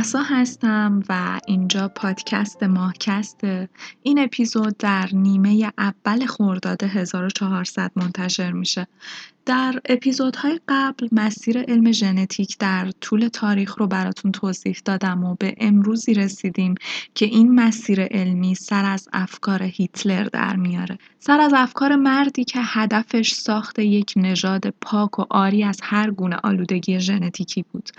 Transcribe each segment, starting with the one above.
محسا هستم و اینجا پادکست ماهکست. این اپیزود در نیمه اول خرداد 1400 منتشر میشه. در اپیزودهای قبل مسیر علم ژنتیک در طول تاریخ رو براتون توضیح دادم و به امروزی رسیدیم که این مسیر علمی سر از افکار هیتلر در میاره. سر از افکار مردی که هدفش ساخت یک نژاد پاک و آری از هر گونه آلودگی ژنتیکی بود.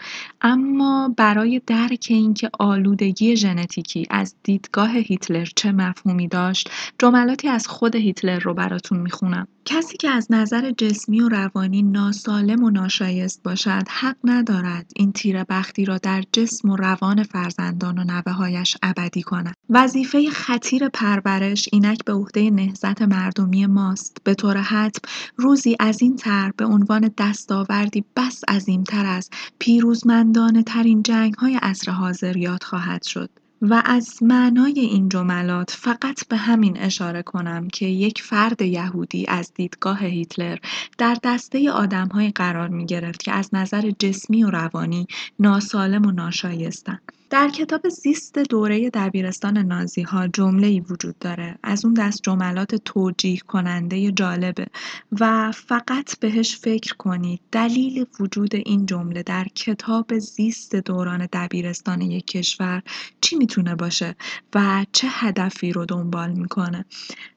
اما برای درک اینکه آلودگی ژنتیکی از دیدگاه هیتلر چه مفهومی داشت جملاتی از خود هیتلر رو براتون می‌خونم. کسی که از نظر جسمی و روانی ناسالم و ناشایست باشد حق ندارد این تیر بختی را در جسم و روان فرزندان و نوههایش ابدی کند. وظیفه خطیر پرورش اینک به عهده نهضت مردمی ماست. به طور حتم روزی از این تر به عنوان دستاوردی بس عظیمتر از پیروزمندانه ترین جنگ های عصر حاضر یاد خواهد شد. و از معنای این جملات فقط به همین اشاره کنم که یک فرد یهودی از دیدگاه هیتلر در دسته آدمهایی قرار می گرفت که از نظر جسمی و روانی ناسالم و ناشایستند. در کتاب زیست دوره دبیرستان نازی ها جمله ای وجود داره. از اون دست جملات توجیه کننده جالبه و فقط بهش فکر کنید. دلیل وجود این جمله در کتاب زیست دوران دبیرستان یک کشور چی می‌تونه باشه و چه هدفی رو دنبال می‌کنه؟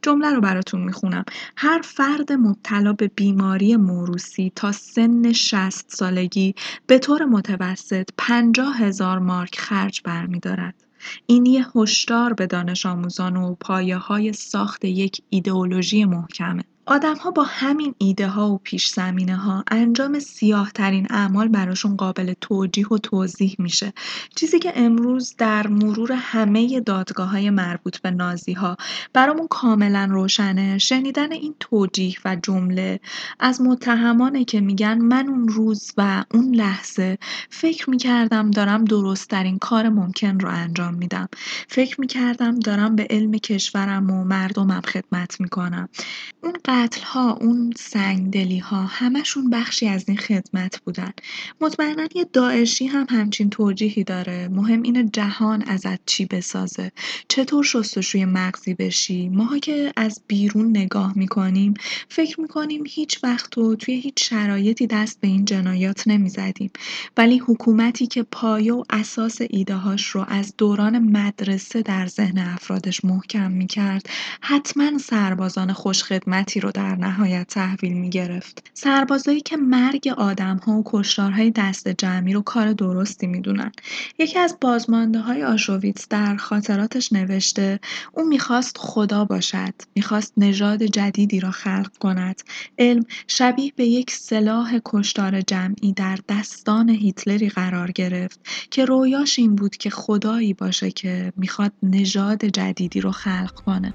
جمله رو براتون می‌خونم. هر فرد مبتلا به بیماری موروسی تا سن 60 سالگی به طور متوسط 50 هزار مارک خرج برمیدارد. این یه هشدار به دانش آموزان و پایه های ساخت یک ایدئولوژی محکمه. آدمها با همین ها و ها انجام ترین اعمال براشون قابل توجیه و توضیح میشه. چیزی که امروز در مرور همه های مربوط به ها برامون کاملا روشنه شنیدن این توجیه و جمله از متهمانه که میگن من اون روز و اون لحظه فکر می‌کردم دارم درستترین کار ممکن رو انجام میدم. فکر می‌کردم دارم به علم کشورم و مردمم خدمت می‌کنم. اون ها اون ها همشون بخشی از این خدمت بودن. مطمئنا یه داعشی هم همچین توجیهی داره. مهم اینه جهان ازت چی بسازه. چطور شستشوی مغزی بشی. ماها که از بیرون نگاه می‌کنیم فکر می‌کنیم هیچ وقت و توی هیچ شرایطی دست به این جنایات نمی‌زدیم. ولی حکومتی که پایه و اساس ایدههاش رو از دوران مدرسه در ذهن افرادش محکم می‌کرد حتما سربازان خوشخدمتی رو در نهایت تحویل می گرفت. سربازایی که مرگ آدم ها و کشتارهای دست جمعی رو کار درستی می‌دونن. یکی از بازمانده های آشویتس در خاطراتش نوشته او می‌خواست خدا باشد. می‌خواست نژاد جدیدی را خلق کند. علم شبیه به یک سلاح کشتار جمعی در دستان هیتلری قرار گرفت که رویاش این بود که خدایی باشه که می‌خواد نژاد جدیدی رو خلق کنه.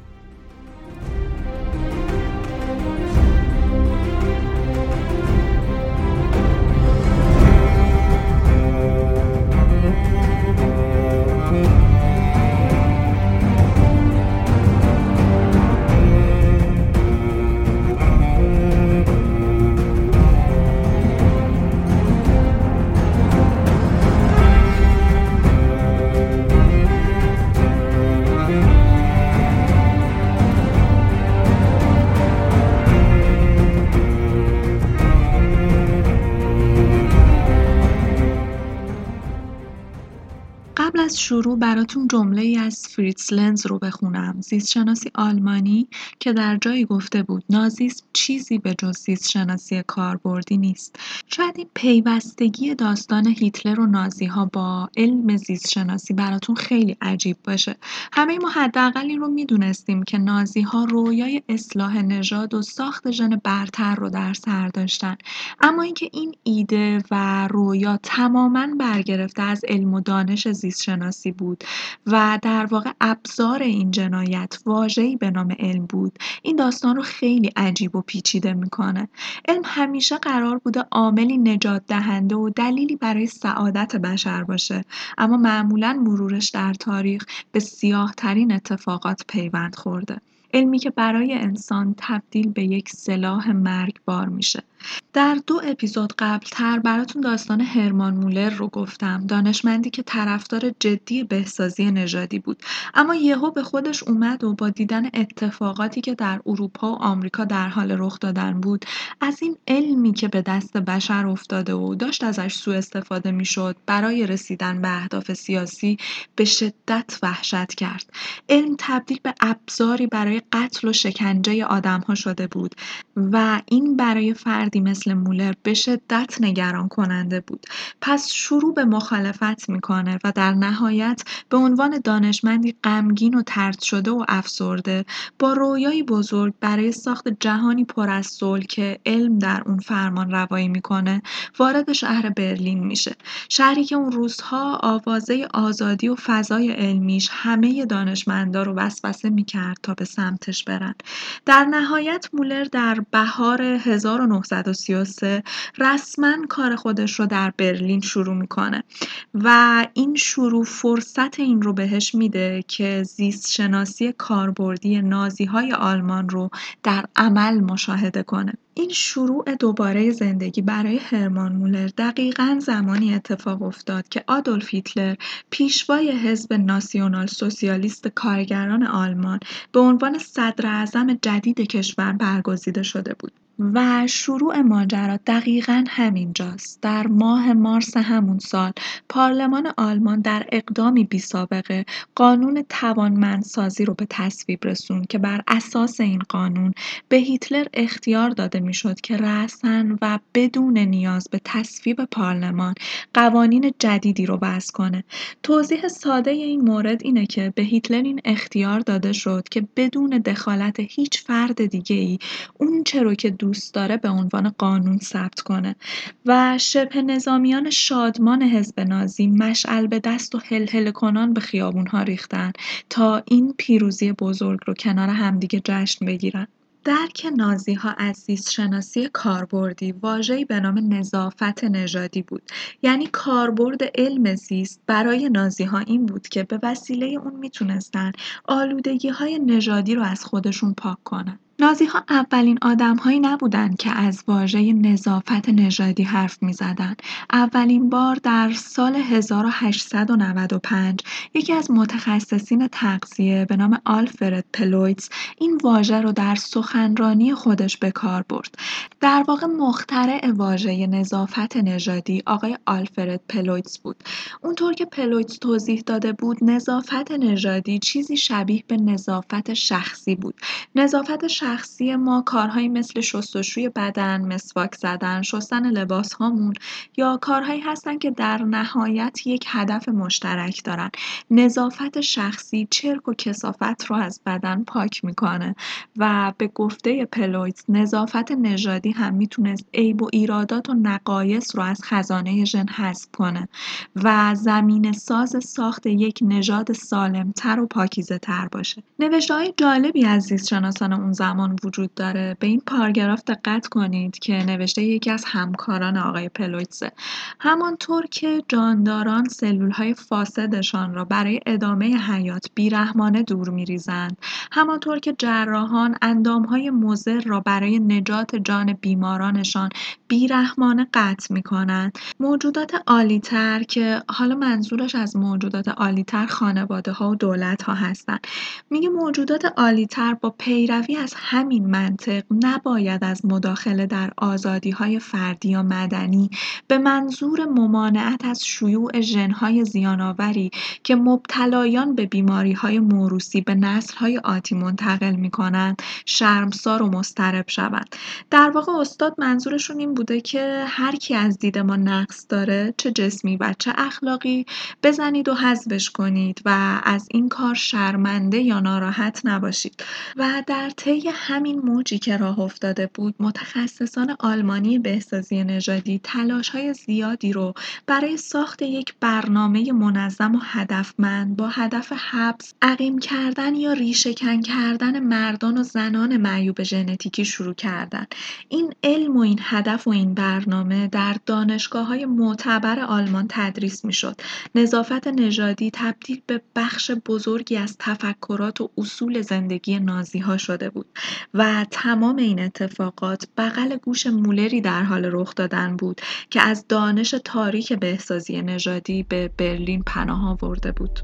از شروع براتون جمله ای از فریتز لنز رو بخونم. زیستشناسی آلمانی که در جایی گفته بود نازیسم چیزی به جز زیستشناسی کاربردی نیست. شاید این پیوستگی داستان هیتلر و نازی ها با علم زیستشناسی براتون خیلی عجیب باشه. همه ما حداقل این رو می‌دونستیم که نازی ها رویای اصلاح نژاد و ساخت ژن برتر رو در سر داشتن. اما اینکه این ایده و رویا تماما برگرفته از علم و دانش زیست شناسی بود و در واقع ابزار این جنایت واژه‌ای به نام علم بود. این داستان رو خیلی عجیب و پیچیده می‌کنه. علم همیشه قرار بوده عاملی نجات دهنده و دلیلی برای سعادت بشر باشه اما معمولا مرورش در تاریخ به سیاه ترین اتفاقات پیوند خورده. علمی که برای انسان تبدیل به یک سلاح مرگبار میشه. در دو اپیزود قبلتر براتون داستان هرمان مولر رو گفتم دانشمندی که طرفدار جدی بهسازی نژادی بود. اما یهو به خودش اومد و با دیدن اتفاقاتی که در اروپا و آمریکا در حال رخ دادن بود از این علمی که به دست بشر افتاده و داشت ازش سوء استفاده می‌شد برای رسیدن به اهداف سیاسی به شدت وحشت کرد. علم تبدیل به ابزاری برای قتل و شکنجه آدم ها شده بود. و این برای فردی مثل مولر به شدت نگران کننده بود. پس شروع به مخالفت می‌کنه و در نهایت به عنوان دانشمندی غمگین و ترد شده و افسرده با رویایی بزرگ برای ساخت جهانی پر از صلح که علم در اون فرمان روایی می‌کنه وارد شهر برلین میشه. شهری که اون روزها آوازه آزادی و فضای علمیش همه دانشمندا رو وسوسه می‌کرد تا به سمتش برن. در نهایت مولر در بهار 1933 رسما کار خودش رو در برلین شروع می‌کنه و این شروع فرصت این رو بهش میده که زیست شناسی کاربردی نازی های آلمان رو در عمل مشاهده کنه. این شروع دوباره زندگی برای هرمان مولر دقیقا زمانی اتفاق افتاد که آدولف هیتلر پیشوای حزب ناسیونال سوسیالیست کارگران آلمان به عنوان صدر اعظم جدید کشور برگزیده شده بود. و شروع ماجرا دقیقا همینجاست. در ماه مارس همون سال پارلمان آلمان در اقدامی بی سابقه قانون توانمندسازی رو به تصویب رسوند که بر اساس این قانون به هیتلر اختیار داده می‌شد که رأسا و بدون نیاز به تصویب پارلمان قوانین جدیدی رو وضع کنه. توضیح ساده این مورد اینه که به هیتلر این اختیار داده شد که بدون دخالت هیچ فرد دیگه ای اون چرا که دوست داره به عنوان قانون ثبت کنه. و شبه نظامیان شادمان حزب نازی مشعل به دست و هلهله کنان به خیابونها ریختن تا این پیروزی بزرگ رو کنار همدیگه جشن بگیرن. درک ها از زیستشناسی کاربردی واژه‌ای به نام نظافت نژادی بود. یعنی کاربرد علم زیست برای ها این بود که به وسیله اون می‌تونستن های نژادی رو از خودشون پاک کنن. ها اولین آدم‌هایی نبودند که از واژه نظافت نژادی حرف می‌زدند. اولین بار در سال 1895 یکی از متخصصین تغذیه به نام آلفرد پلویتس این واژه رو در سخنرانی خودش به کار برد. در واقع مخترع واژه نظافت نژادی آقای آلفرد پلویتس بود. اونطور که پلویتس توضیح داده بود نظافت نژادی چیزی شبیه به نظافت شخصی بود. نظافت شخصی ما کارهایی مثل شستشوی بدن، مسواک زدن، شستن لباس هامون یا کارهایی هستن که در نهایت یک هدف مشترک دارن. نظافت شخصی چرک و کثافت رو از بدن پاک می‌کنه و به گفته پلویتس نظافت نژادی هم می‌تونست عیب و ایرادات و نقایص رو از خزانه ژن حذف کنه و زمین ساز ساخت یک نژاد سالمتر و پاکیزه تر باشه. نوشته های جالبی از زیست شناسان اون زمان وجود داره. به این پاراگراف دقت کنید که نوشته یکی از همکاران آقای پلویتسه همانطور که جانداران سلول های فاسدشان را برای ادامه حیات بیرحمانه دور میریزند همانطور که جراحان اندام های مزر را برای نجات جان بیمارانشان بیرحمانه قطع می کنند موجودات عالیتر که حالا منظورش از موجودات عالیتر خانواده ها و دولت ها هستند. میگه موجودات عالیتر با پیروی از همین منطق نباید از مداخله در های فردی یا مدنی به منظور ممانعت از شیوع ژن‌های زیانآوری که مبتلایان به های موروثی به های آتی منتقل می‌کنند شرمسار و مضطرب شوند. در واقع استاد منظورشون این بوده که هر کی از دید ما نقص داره چه جسمی و چه اخلاقی بزنید و حذفش کنید و از این کار شرمنده یا ناراحت نباشید. و در طی همین موجی که راه افتاده بود متخصصان آلمانی بهسازی نژادی های زیادی رو برای ساخت یک برنامه منظم و هدفمند با هدف حبس، عقیم کردن یا ریشهکن کردن مردان و زنان معیوب ژنتیکی شروع کردن. این علم و این هدف و این برنامه در دانشگاه های معتبر آلمان تدریس می‌شد. نظافت نژادی تبدیل به بخش بزرگی از تفکرات و اصول زندگی نازی ها شده بود. و تمام این اتفاقات بغل گوش مولری در حال رخ دادن بود که از دانش تاریک بهسازی نژادی به برلین پناه آورده بود.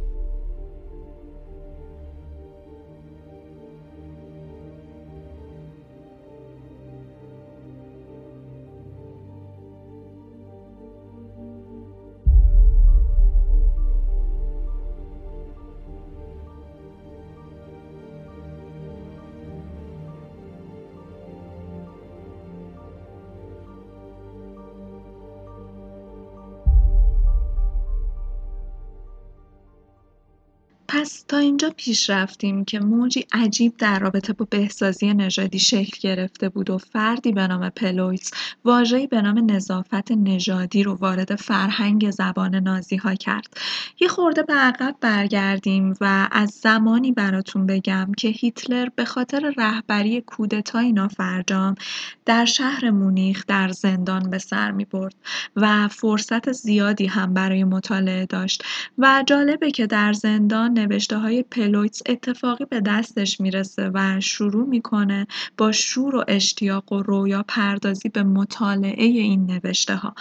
تا اینجا پیش رفتیم که موجی عجیب در رابطه با بهسازی نژادی شکل گرفته بود و فردی به نام پلویس واژه‌ای به نام نظافت نژادی رو وارد فرهنگ زبان نازی ها کرد. یه خورده به عقب برگردیم و از زمانی براتون بگم که هیتلر به خاطر رهبری کودتای نافرجام در شهر مونیخ در زندان به سر می برد و فرصت زیادی هم برای مطالعه داشت و جالبه که در زندان های پلویتس اتفاقی به دستش می‌رسه و شروع می‌کنه با شور و اشتیاق و رویا پردازی به مطالعه این نوشته ها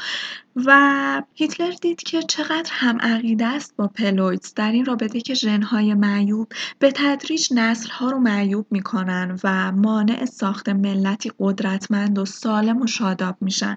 و هیتلر دید که چقدر هم عقیده است با پلویتس در این رابطه که ژنهای معیوب به تدریج نسلها رو معیوب می‌کنن و مانع ساخت ملتی قدرتمند و سالم و شاداب میشن.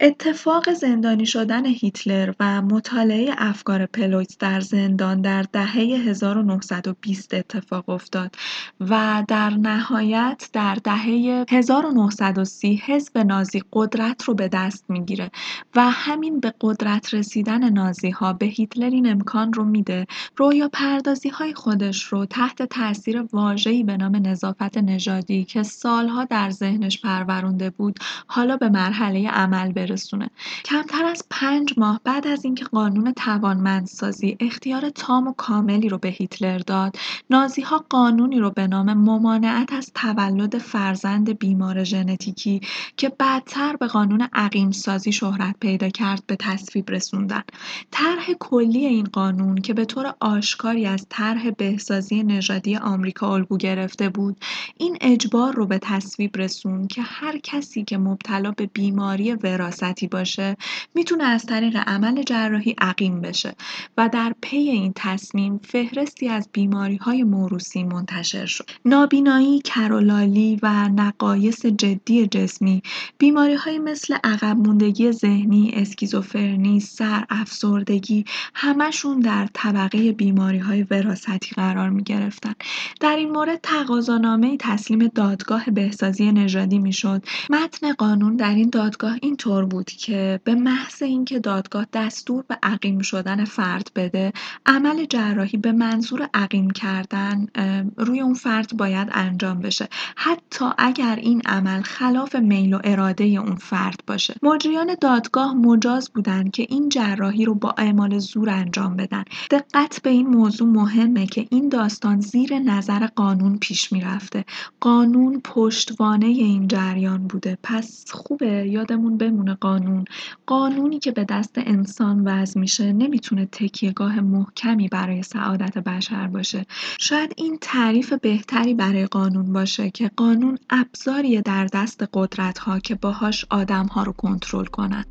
اتفاق زندانی شدن هیتلر و مطالعه افکار پلویتس در زندان در دهه 1920 اتفاق افتاد و در نهایت در دهه 1930 حزب نازی قدرت رو به دست می‌گیره و همین به قدرت رسیدن نازی ها به هیتلر این امکان رو میده. رویا پردازی های خودش رو تحت تاثیر واژه‌ای به نام نظافت نژادی که سالها در ذهنش پرورونده بود حالا به مرحله عمل برسونه. کمتر از پنج ماه بعد از اینکه قانون توانمندسازی اختیار تام و کاملی رو به هیتلر داد نازی ها قانونی رو به نام ممانعت از تولد فرزند بیمار ژنتیکی که بعدتر به قانون عقیم سازی شهرت پیدا کرد به تصویب رسوندن. طرح کلی این قانون که به طور آشکاری از طرح بهسازی نژادی آمریکا الگو گرفته بود این اجبار رو به تصویب رسون که هر کسی که مبتلا به بیماری وراثتی باشه می‌تونه از طریق عمل جراحی عقیم بشه و در پی این تصمیم فهرستی از بیماری های موروسی منتشر شد. نابینایی کرولالی و نقایص جدی جسمی بیماری های مثل عقب موندگی ذهنی اسکیزوفرنی سر افسردگی همشون در طبقه بیماری های وراثتی قرار می گرفتن. در این مورد تقاضانامه تسلیم دادگاه بهسازی نژادی می‌شد. متن قانون در این دادگاه اینطور بود که به محض اینکه دادگاه دستور به عقیم شدن فرد بده عمل جراحی به منظور عقیم کردن روی اون فرد باید انجام بشه. حتی اگر این عمل خلاف میل و اراده اون فرد باشه. مجریان دادگاه مجاز بودن که این جراحی رو با اعمال زور انجام بدن. دقت به این موضوع مهمه که این داستان زیر نظر قانون پیش می‌رفته. قانون پشتوانه این جریان بوده. پس خوبه یادمون بمونه قانون. قانونی که به دست انسان وضع میشه نمی‌تونه تکیهگاه محکمی برای سعادت بشر باشه. شاید این تعریف بهتری برای قانون باشه که قانون ابزاریه در دست قدرت ها که باهاش آدم ها رو کنترل کنن.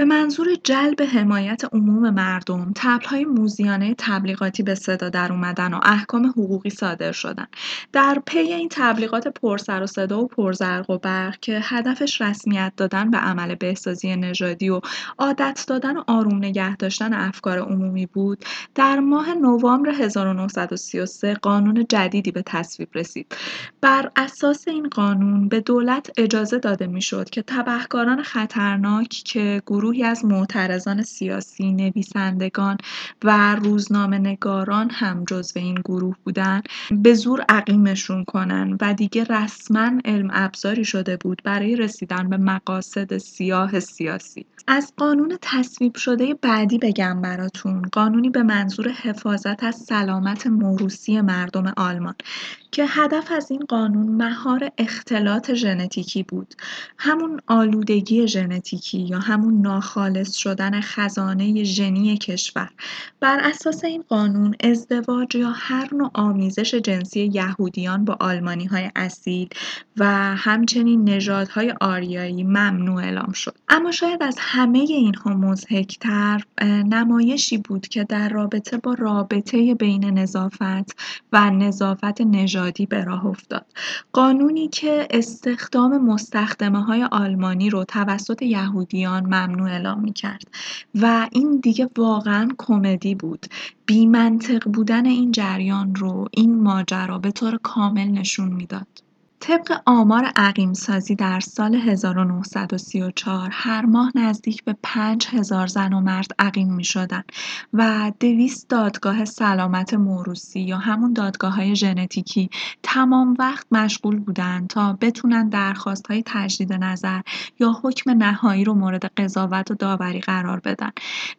به منظور جلب حمایت عموم مردم، طبل‌های موزیانه تبلیغاتی به صدا در اومدن و احکام حقوقی صادر شدن. در پی این تبلیغات پرسر و صدا و پرزرق و برق که هدفش رسمیت دادن به عمل بهسازی نژادی و عادت دادن و آروم نگه داشتن افکار عمومی بود، در ماه نوامبر 1933 قانون جدیدی به تصویب رسید. بر اساس این قانون به دولت اجازه داده می‌شد که تبهکاران خطرناک که گروه گروهی از معترضان سیاسی، نویسندگان و روزنامه نگاران هم جزو این گروه بودن. به زور عقیمشون کنن و دیگه رسما علم ابزاری شده بود برای رسیدن به مقاصد سیاه سیاسی. از قانون تصویب شده بعدی بگم براتون. قانونی به منظور حفاظت از سلامت موروسی مردم آلمان که هدف از این قانون مهار اختلاط ژنتیکی بود. همون آلودگی ژنتیکی یا همون ناخالص شدن خزانه ژنی کشور. بر اساس این قانون ازدواج یا هر نوع آمیزش جنسی یهودیان با آلمانی های اصیل و همچنین نژادهای آریایی ممنوع اعلام شد. اما شاید از همه اینها مضحکتر نمایشی بود که در رابطه با رابطه بین نظافت و نظافت نژادی به راه افتاد. قانونی که استخدام مستخدمه های آلمانی رو توسط یهودیان ممنوع اعلام می کرد و این دیگه واقعا کمدی بود بیمنطق بودن این جریان رو این ماجرا به طور کامل نشون می‌داد. طبق آمار سازی در سال 1934 هر ماه نزدیک به 5000 زن و مرد عقیم می شدن و 200 دادگاه سلامت موروسی یا همون دادگاه های ژنتیکی تمام وقت مشغول بودند تا بتونن درخواست های تجدید نظر یا حکم نهایی رو مورد قضاوت و داوری قرار بدن.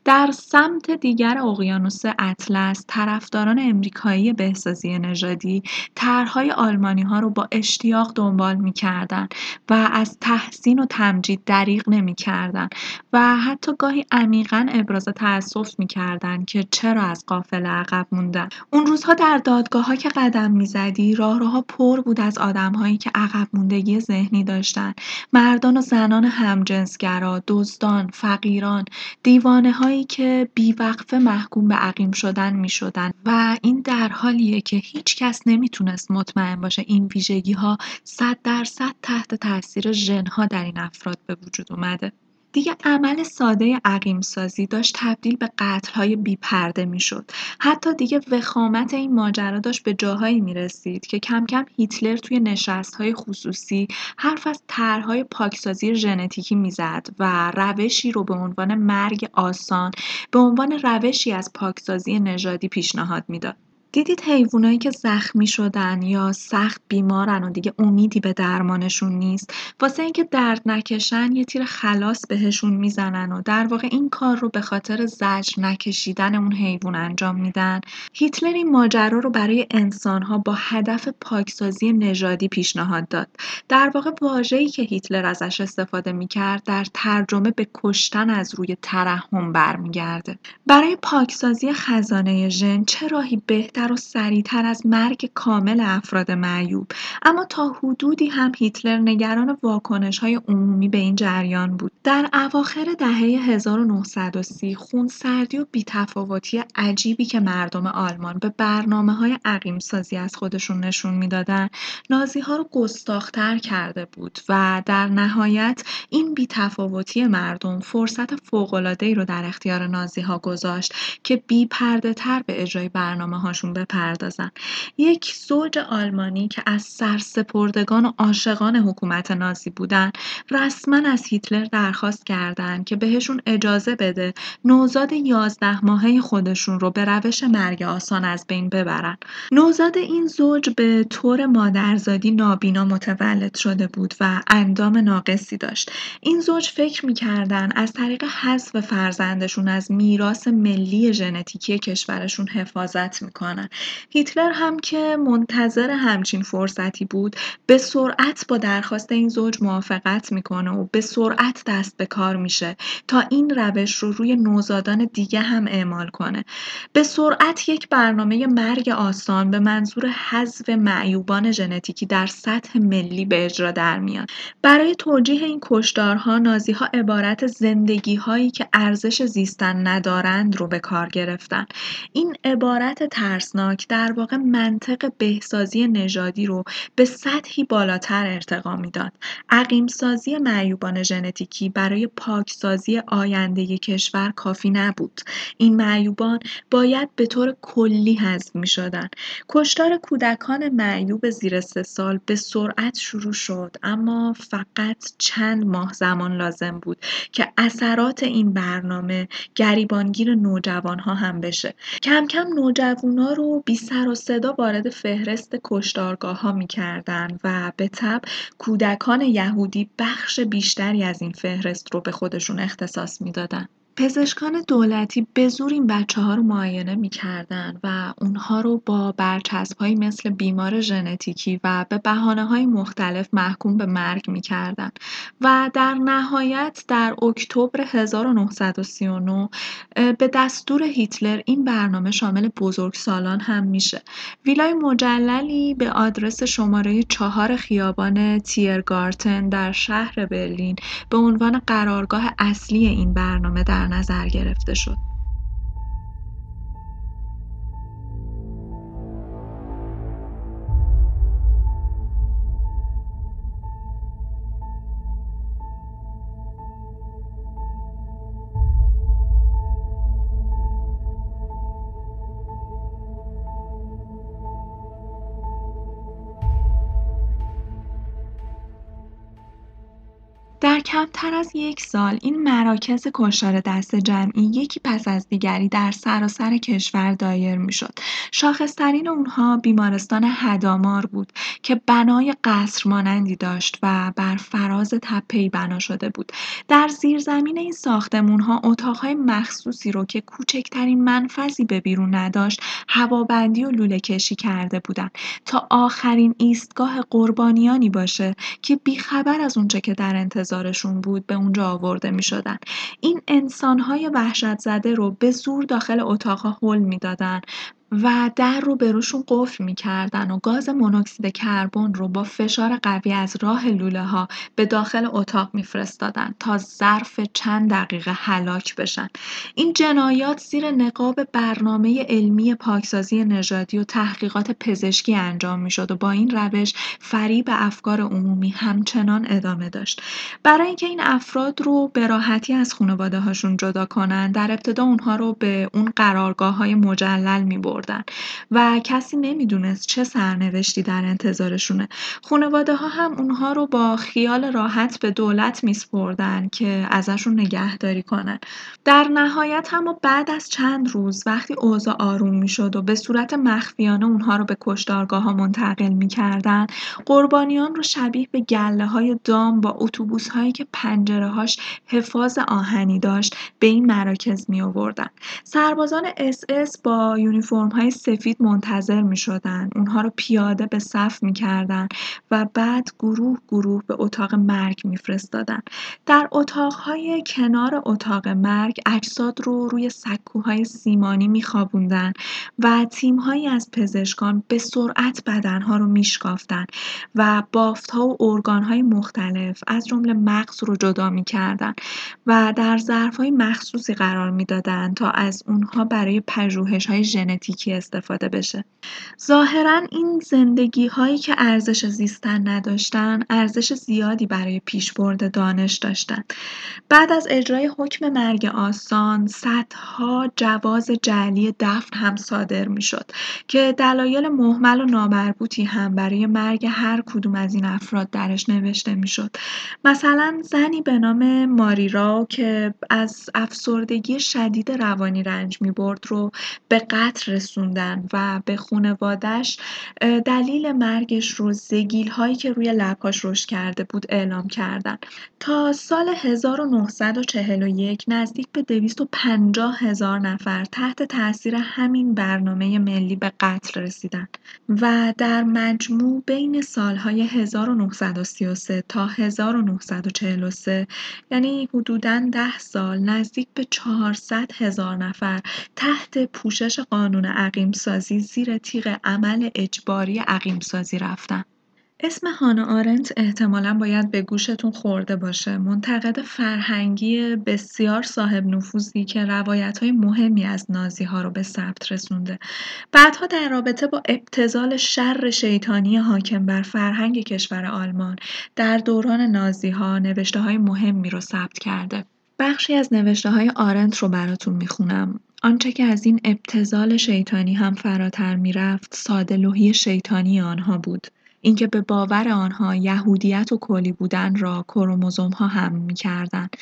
در سمت دیگر اقیانوس اطلس طرفداران امریکایی بهسازی نژادی طرحهای آلمانی ها رو با اشتیاق اشتیاق دنبال می‌کردن و از تحسین و تمجید دریغ نمی‌کردن و حتی گاهی عمیقا ابراز تأسف می‌کردن که چرا از قافل عقب موندن. اون روزها در دادگاه ها که قدم می‌زدی راهروها پر بود از آدمهایی که عقب موندگی ذهنی داشتن. مردان و زنان همجنسگرا دزدان فقیران دیوانه هایی که بیوقفه محکوم به عقیم شدن می شدن و این در حالیه که هیچ کس نمی‌تونست مطمئن باشه این ویژگی ها صد درصد تحت تاثیر ژنها در این افراد به وجود اومده دیگه عمل ساده سازی داشت تبدیل به قتل‌های بی‌پرده می‌شد. حتی دیگه وخامت این ماجرا داشت به جاهایی می‌رسید که کم کم هیتلر توی نشست‌های خصوصی حرف از طرح‌های پاکسازی ژنتیکی می‌زد و روشی رو به عنوان مرگ آسان به عنوان روشی از پاکسازی نژادی پیشنهاد می‌داد. دیدید حیوانایی که زخمی شدن یا سخت بیمارن و دیگه امیدی به درمانشون نیست؟ واسه اینکه درد نکشن یه تیر خلاص بهشون می‌زنن و در واقع این کار رو به خاطر زجر نکشیدن اون حیوان انجام میدن. هیتلر این ماجرا رو برای انسانها با هدف پاکسازی نژادی پیشنهاد داد. در واقع واژه‌ای که هیتلر ازش استفاده می‌کرد در ترجمه به کشتن از روی ترحم برمیگرده. برای پاکسازی خزانه ژن چه راهی بهتر و سریعتر از مرگ کامل افراد معیوب. اما تا حدودی هم هیتلر نگران واکنش های عمومی به این جریان بود. در اواخر دهه 1930 خونسردی و بیتفاوتی عجیبی که مردم آلمان به برنامه های عقیم سازی از خودشون نشون می‌دادن نازی ها رو گستاختر کرده بود و در نهایت این بیتفاوتی مردم فرصت فوق‌العاده‌ای رو در اختیار نازی ها گذاشت که بی پرده تر به اجرای برنامه هاشون بپردازن. یک زوج آلمانی که از سرسپردگان و عاشقان حکومت نازی بودن رسما از هیتلر درخواست کردند که بهشون اجازه بده نوزاد یازده ماهه خودشون رو به روش مرگ آسان از بین ببرن. نوزاد این زوج به طور مادرزادی نابینا متولد شده بود و اندام ناقصی داشت. این زوج فکر می‌کردن از طریق حذف فرزندشون از میراث ملی ژنتیکی کشورشون حفاظت می‌کنن. هیتلر هم که منتظر همچین فرصتی بود به سرعت با درخواست این زوج موافقت می‌کنه و به سرعت دست به کار میشه تا این روش رو روی نوزادان دیگه هم اعمال کنه. به سرعت یک برنامه مرگ آسان به منظور حذف معیوبان ژنتیکی در سطح ملی به اجرا در میاد. برای توجیه این کشدارها نازی ها عبارت زندگی هایی که ارزش زیستن ندارند رو به کار گرفتن. این عبارت ترس ترسناک در واقع منطق بهسازی نژادی رو به سطحی بالاتر ارتقا می‌داد. عقیمسازی معیوبان ژنتیکی برای پاکسازی آینده کشور کافی نبود. این معیوبان باید به طور کلی حذف می شدن. کشتار کودکان معیوب زیر سه سال به سرعت شروع شد اما فقط چند ماه زمان لازم بود که اثرات این برنامه گریبانگیر نوجوانها هم بشه کم کم نوجوانا رو بی سر و صدا وارد فهرست کشتارگاه ها می کردن و به تب کودکان یهودی بخش بیشتری از این فهرست رو به خودشون اختصاص می‌دادن. پزشکان دولتی به زور این بچه ها رو معاینه می‌کردن و اونها رو با برچسب های مثل بیمار ژنتیکی و به بحانه های مختلف محکوم به مرگ می‌کردن. و در نهایت در اکتبر 1939 به دستور هیتلر این برنامه شامل بزرگسالان هم میشه. ویلای مجللی به آدرس شماره چهار خیابان تیرگارتن در شهر برلین به عنوان قرارگاه اصلی این برنامه در نظر گرفته شد. کمتر از یک سال این مراکز کشتار دست جمعی یکی پس از دیگری در سراسر کشور دایر می‌شد. شاخصترین اونها بیمارستان هدامار بود که بنای قصر مانندی داشت و بر فراز تپهای بنا شده بود. در زیرزمین این ساختمونها اتاقهای مخصوصی رو که کوچکترین منفذی به بیرون نداشت هوابندی و لوله کشی کرده بودند تا آخرین ایستگاه قربانیانی باشه که بیخبر از اونچه که در انتظار انتظارشون بود به اونجا آورده می شدن. این انسانهای وحشت زده رو به زور داخل اتاقها حل می‌دادن و در رو به روشون قفل می‌کردن و گاز مونوکسید کربن رو با فشار قوی از راه لوله ها به داخل اتاق میفرستادن تا ظرف چند دقیقه هلاک بشن. این جنایات زیر نقاب برنامه علمی پاکسازی نژادی و تحقیقات پزشکی انجام می‌شد و با این روش فریب افکار عمومی همچنان ادامه داشت. برای اینکه این افراد رو به راحتی از خانواده هاشون جدا کنن در ابتدا اونها رو به اون قرارگاه های مجلل می و کسی نمی‌دونست چه سرنوشتی در انتظارشونه. خانواده ها هم اونها رو با خیال راحت به دولت میسپردن که ازشون نگهداری کنن. در نهایت هم بعد از چند روز وقتی اوضاع آروم می‌شد و به صورت مخفیانه اونها رو به کشتارگاه ها منتقل می‌کردن قربانیان رو شبیه به گله های دام با اتوبوس هایی که پنجره هاش حفاظ آهنی داشت به این مراکز می آوردن سربازان اس اس با یونیفرم های سفید منتظر می شدن. اونها رو پیاده به صف می کردن و بعد گروه گروه به اتاق مرگ می فرستادن. در اتاقهای کنار اتاق مرگ اجساد رو روی سکوهای سیمانی می خوابوندن و تیمهایی از پزشکان به سرعت بدنها رو می شکافتن و بافتها و ارگانهای مختلف از جمله مغز رو جدا می کردن و در ظرفهای مخصوصی قرار می دادن تا از اونها برای پژوهش های ژنتیکی ژنتیکی استفاده بشه. ظاهرا این زندگی هایی که ارزش زیستن نداشتن ارزش زیادی برای پیشبرد دانش داشتن. بعد از اجرای حکم مرگ آسان صدها جواز جعلی دفن هم صادر می‌شد که دلایل محمل و نامربوطی هم برای مرگ هر کدوم از این افراد درش نوشته می‌شد. مثلا زنی به نام ماریرا که از افسردگی شدید روانی رنج می برد رو به قتل رسوندن و به خونوادش دلیل مرگش رو زگیل هایی که روی لبهاش رشد کرده بود اعلام کردن. تا سال 1941 نزدیک به 250 هزار نفر تحت تاثیر همین برنامه ملی به قتل رسیدن و در مجموع بین سالهای 1933 تا 1943 یعنی حدوداً ده سال نزدیک به 400 هزار نفر تحت پوشش قانون عقیمسازی زیر تیغ عمل اجباری عقیمسازی رفتن. اسم هانا آرنت احتمالا باید به گوشتون خورده باشه. منتقد فرهنگی بسیار صاحب نفوذی که روایت های مهمی از نازی ها رو به ثبت رسونده. بعدها در رابطه با ابتزال شر شیطانی حاکم بر فرهنگ کشور آلمان در دوران نازی ها نوشته های مهمی رو ثبت کرده. بخشی از نوشته های آرنت رو براتون می‌خونم. آنچه که از این ابتزال شیطانی هم فراتر می‌رفت ساده شیطانی آنها بود اینکه به باور آنها یهودیت و کلی بودن را کروموزوم ها هم می‌کردند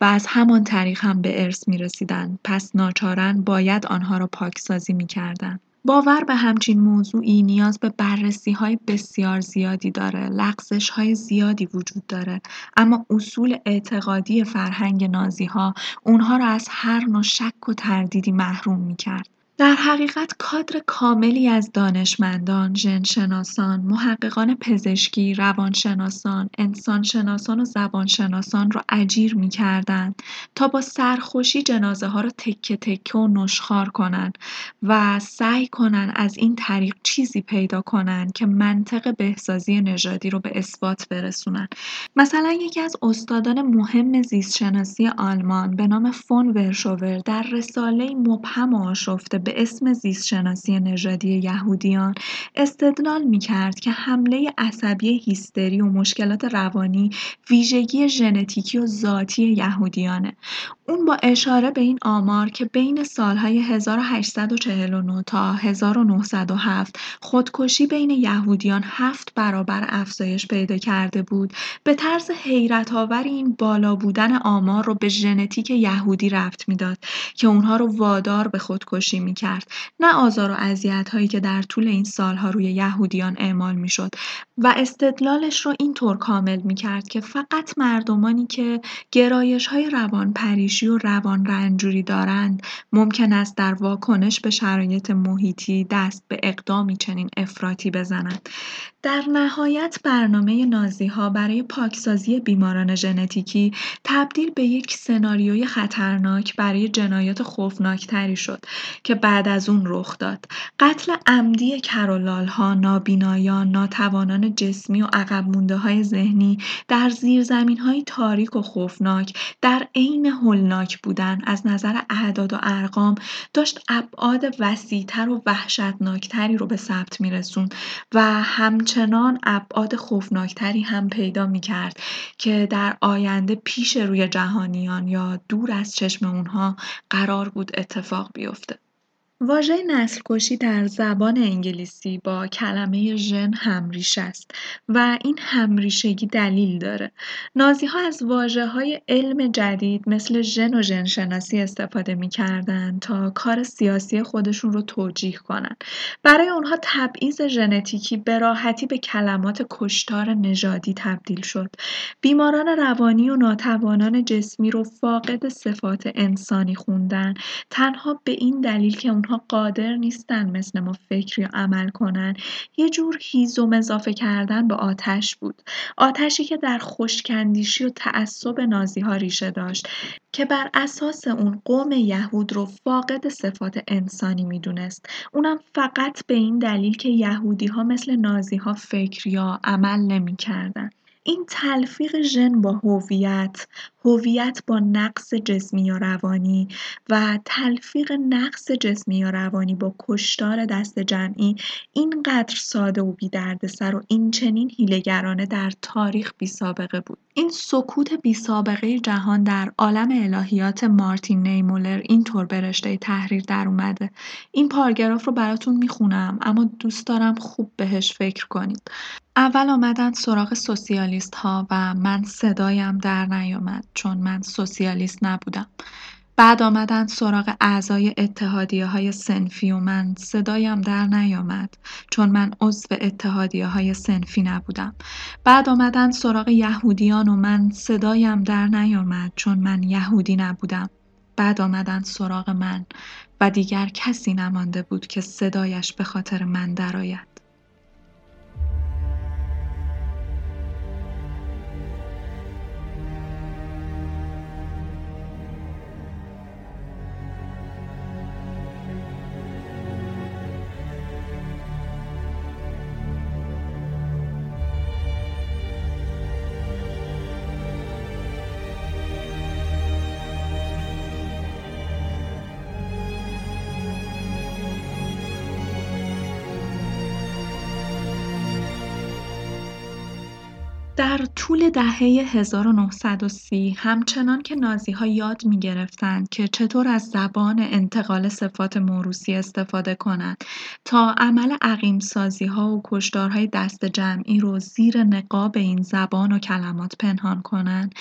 و از همان طریق هم به ارث می رسیدن پس ناچارن باید آنها را پاکسازی می‌کردند. باور به همچین موضوعی نیاز به بررسی های بسیار زیادی داره لغزش های زیادی وجود داره اما اصول اعتقادی فرهنگ نازی ها اونها را از هر نوع شک و تردیدی محروم می کرد. در حقیقت کادر کاملی از دانشمندان، ژنشناسان، محققان پزشکی، روانشناسان، انسانشناسان و زبانشناسان را اجیر می‌کردند تا با سرخوشی جنازه ها را تکه تکه و نشخار کنند و سعی کنند از این طریق چیزی پیدا کنند که منطق بهسازی نژادی رو به اثبات برسونن. مثلا یکی از استادان مهم زیستشناسی آلمان به نام فون ورشوور در رساله مبهم و آشفته به اسم زیستشناسی نژادی یهودیان استدلال می‌کرد که حمله عصبی هیستری و مشکلات روانی ویژگی ژنتیکی و ذاتی یهودیانه. اون با اشاره به این آمار که بین سالهای 1849 تا 1907 خودکشی بین یهودیان هفت برابر افزایش پیدا کرده بود به طرز حیرت آور این بالا بودن آمار رو به ژنتیک یهودی رفت می‌داد که اونها رو وادار به خودکشی می‌کرد. نه آزار و اذیت هایی که در طول این سالها روی یهودیان اعمال می‌شد. و استدلالش رو اینطور کامل می‌کرد که فقط مردمانی که گرایش های روان پریشی و روان رنجوری دارند ممکن است در واکنش به شرایط محیطی دست به اقدامی چنین افراطی بزنند. در نهایت برنامه نازی ها برای پاکسازی بیماران ژنتیکی تبدیل به یک سناریوی خطرناک برای جنایات خوفناکتری شد که بعد از اون رخ داد قتل عمدی کرولال ها نابینایان ناتوانان جسمی و عقب مونده های ذهنی در زیرزمین های تاریک و خوفناک در عین هولناک بودن از نظر اعداد و ارقام داشت ابعاد وسیعتر و وحشتناکتری رو به ثبت میرسون و همچنان ابعاد خوفناکتری هم پیدا می‌کرد که در آینده پیش روی جهانیان یا دور از چشم اونها قرار بود اتفاق بیفته. واژه نسل‌کشی در زبان انگلیسی با کلمه ژن همریشه است و این همریشگی دلیل داره. ها از های علم جدید مثل ژن و ژنشناسی استفاده می‌کردند تا کار سیاسی خودشون رو توجیه کنن. برای اونها تبعیض ژنتیکی به راحتی به کلمات کشتار نژادی تبدیل شد. بیماران روانی و ناتوانان جسمی رو فاقد صفات انسانی خوندن تنها به این دلیل که اونها قادر نیستن مثل ما فکر یا عمل کنن. یه جور هیزم اضافه کردن به آتش بود. آتشی که در خوشکندیشی و تعصب نازی ها ریشه داشت که بر اساس اون قوم یهود رو فاقد صفات انسانی می‌دونست. اونم فقط به این دلیل که یهودی ها مثل نازی ها فکر یا عمل نمی‌کردن. این تلفیق ژن با هویت هویت با نقص جسمی یا روانی و تلفیق نقص جسمی یا روانی با کشتار دست جمعی اینقدر ساده و بیدردسر و این چنین هیلگرانه در تاریخ بی سابقه بود. این سکوت بی سابقه جهان در عالم الهیات مارتین نیمولر اینطور به رشته تحریر در اومده. این پارگراف رو براتون می‌خونم اما دوست دارم خوب بهش فکر کنید. اول آمدن سراغ سوسیالیست ها و من صدایم در نیامد. چون من سوسیالیست نبودم. بعد آمدن سراغ اعضای اتحادیه های سنفی و من صدایم در نیامد چون من عضو اتحادیه های سنفی نبودم. بعد آمدن سراغ یهودیان و من صدایم در نیامد چون من یهودی نبودم. بعد آمدن سراغ من و دیگر کسی نمانده بود که صدایش به خاطر من درآید. در طول دهه 1930 همچنان که نازی‌ها یاد می‌گرفتند که چطور از زبان انتقال صفات موروثی استفاده کنند تا عمل ها و کشتارهای دست جمعی رو زیر نقاب این زبان و کلمات پنهان کنند،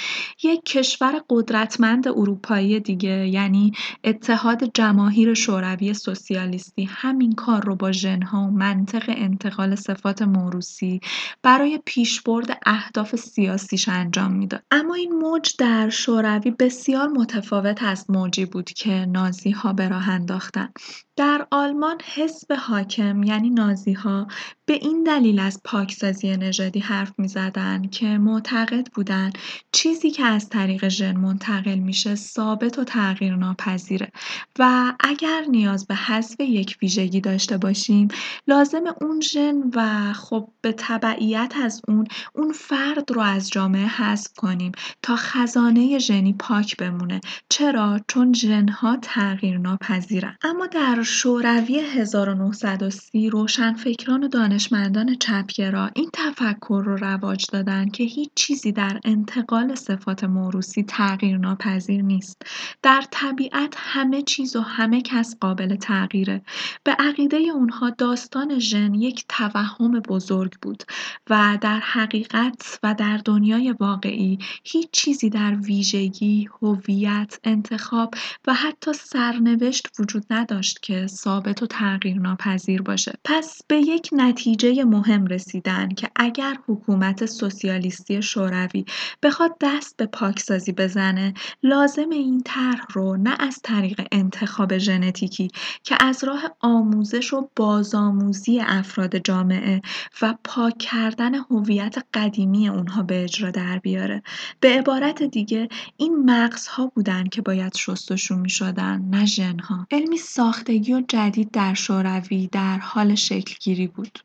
یک کشور قدرتمند اروپایی دیگه یعنی اتحاد جماهیر شوروی سوسیالیستی همین کار رو با ژن‌ها و منطق انتقال صفات موروثی برای پیشبرد اهداف سیاسیش انجام می‌داد. اما این موج در شوروی بسیار متفاوت از موجی بود که نازی ها به راه انداختن. در آلمان حزب حاکم یعنی نازیها به این دلیل از پاکسازی نژادی حرف می‌زدن که معتقد بودن چیزی که از طریق ژن منتقل میشه ثابت و تغییر ناپذیره و اگر نیاز به حذف یک ویژگی داشته باشیم لازم اون ژن و خب به تبعیت از اون اون فرد رو از جامعه حذف کنیم تا خزانه ژنی پاک بمونه. چرا؟ چون ژنها تغییر ناپذیرن اما در شوروی 1930 روشنفکران و دانشمندان چپگرا این تفکر رو رواج دادن که هیچ چیزی در انتقال صفات موروثی ناپذیر نیست. در طبیعت همه چیز و همه کس قابل تغییره. به عقیده اونها داستان ژن یک توهم بزرگ بود و در حقیقت و در دنیای واقعی هیچ چیزی در ویژگی، هویت، انتخاب و حتی سرنوشت وجود نداشت که ثابت و تغییرناپذیر باشه. پس به یک نتیجه مهم رسیدن که اگر حکومت سوسیالیستی شوروی بخواد دست به پاکسازی بزنه لازم این طرح رو نه از طریق انتخاب ژنتیکی که از راه آموزش و بازآموزی افراد جامعه و پاک کردن هویت قدیمی اونها به اجرا در بیاره. به عبارت دیگه این مغزها بودن که باید شستشون می شدن نه ژنها. علمی ساختگی و جدید در شوروی در حال شکلگیری بود.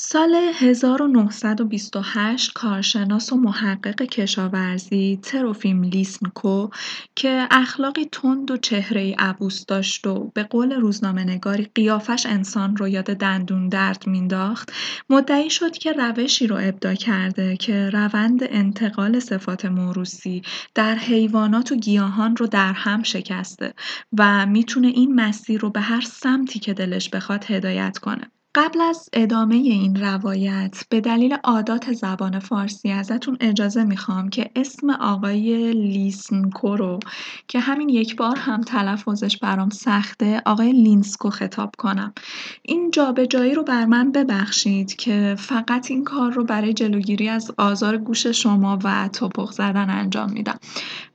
سال 1928 کارشناس و محقق کشاورزی تروفیم لیسنکو که اخلاقی تند و چهره عبوس داشت و به قول روزنامه نگاری قیافش انسان رو یاد دندون درد مینداخت مدعی شد که روشی رو ابدا کرده که روند انتقال صفات موروسی در حیوانات و گیاهان رو در هم شکسته و می‌تونه این مسیر رو به هر سمتی که دلش بخواد هدایت کنه. قبل از ادامه این روایت به دلیل عادات زبان فارسی ازتون اجازه می‌خوام که اسم آقای لیسنکو رو که همین یک بار هم تلفظش برام سخته آقای لینسکو خطاب کنم. این جابجایی رو بر من ببخشید که فقط این کار رو برای جلوگیری از آزار گوش شما و تپق زدن انجام میدم.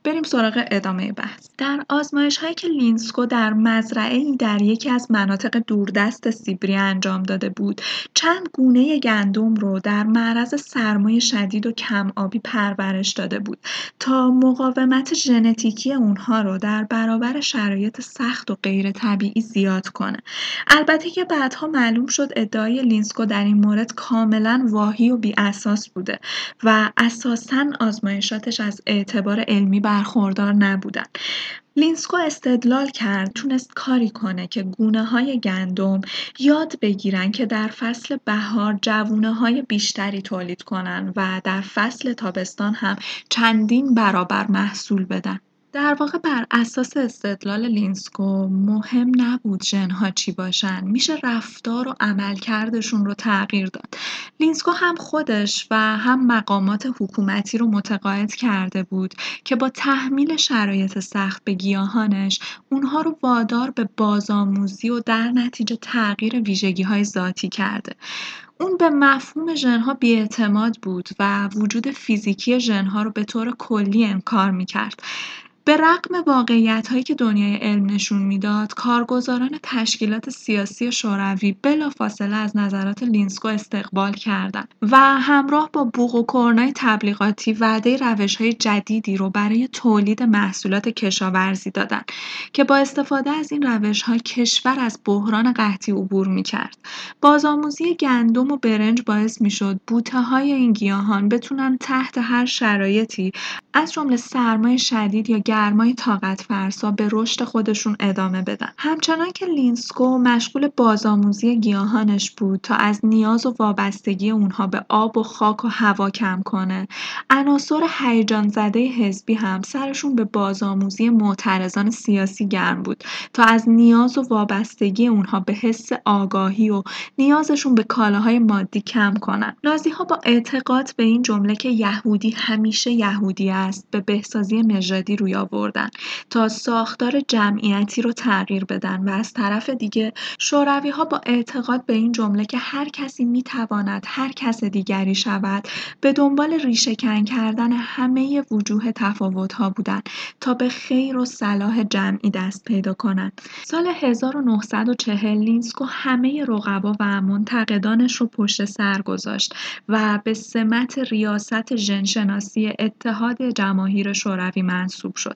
بریم سراغ ادامه بحث. در آزمایش هایی که لینسکو در مزرعه در یکی از مناطق دوردست سیبری انجام داده بود. چند گونه گندم رو در معرض سرمای شدید و کم آبی پرورش داده بود تا مقاومت ژنتیکی اونها رو در برابر شرایط سخت و غیر طبیعی زیاد کنه. البته که بعدها معلوم شد ادعای لینسکو در این مورد کاملا واهی و بی اساس بوده و اساسا آزمایشاتش از اعتبار علمی برخوردار نبودن. لینسکو استدلال کرد تونست کاری کنه که گونه های گندم یاد بگیرن که در فصل بهار جوونه های بیشتری تولید کنن و در فصل تابستان هم چندین برابر محصول بدن. در واقع بر اساس استدلال لینسکو مهم نبود ژنها چی باشن. میشه رفتار و عملکردشون رو تغییر داد. لینسکو هم خودش و هم مقامات حکومتی رو متقاعد کرده بود که با تحمیل شرایط سخت به گیاهانش اونها رو وادار به بازآموزی و در نتیجه تغییر ویژگی های ذاتی کرده. اون به مفهوم ژنها بیاعتماد بود و وجود فیزیکی ژنها رو به طور کلی انکار می‌کرد. به رغم هایی که دنیای علم نشون می‌داد، کارگزاران تشکیلات سیاسی شوروی بلافاصله از نظرات لینسکو استقبال کردند و همراه با بوق و کرنای تبلیغاتی وعده های جدیدی رو برای تولید محصولات کشاورزی دادند که با استفاده از این ها کشور از بحران قحطی عبور می‌کرد. بازآموزی گندم و برنج باعث می‌شد های این گیاهان بتونن تحت هر شرایطی از جمله سرمای شدید یا سرگرمای طاقت فرسا به رشد خودشون ادامه بدن. همچنان که لینسکو مشغول بازآموزی گیاهانش بود تا از نیاز و وابستگی اونها به آب و خاک و هوا کم کنه، عناصر هیجان زده حزبی هم سرشون به بازآموزی معترضان سیاسی گرم بود تا از نیاز و وابستگی اونها به حس آگاهی و نیازشون به کالاهای مادی کم کنن. ها با اعتقاد به این جمله که یهودی همیشه یهودی است به بهسازی نژادی روی آوردن تا ساختار جمعیتی رو تغییر بدن و از طرف دیگه شوروی ها با اعتقاد به این جمله که هر کسی می‌تواند هر کس دیگری شود به دنبال ریشه کن کردن همه وجوه تفاوت ها بودن تا به خیر و صلاح جمعی دست پیدا کنند. سال 1940 لیسنکو همه رقبا و منتقدانش رو پشت سر گذاشت و به سمت ریاست ژنشناسی اتحاد جماهیر شوروی منصوب شد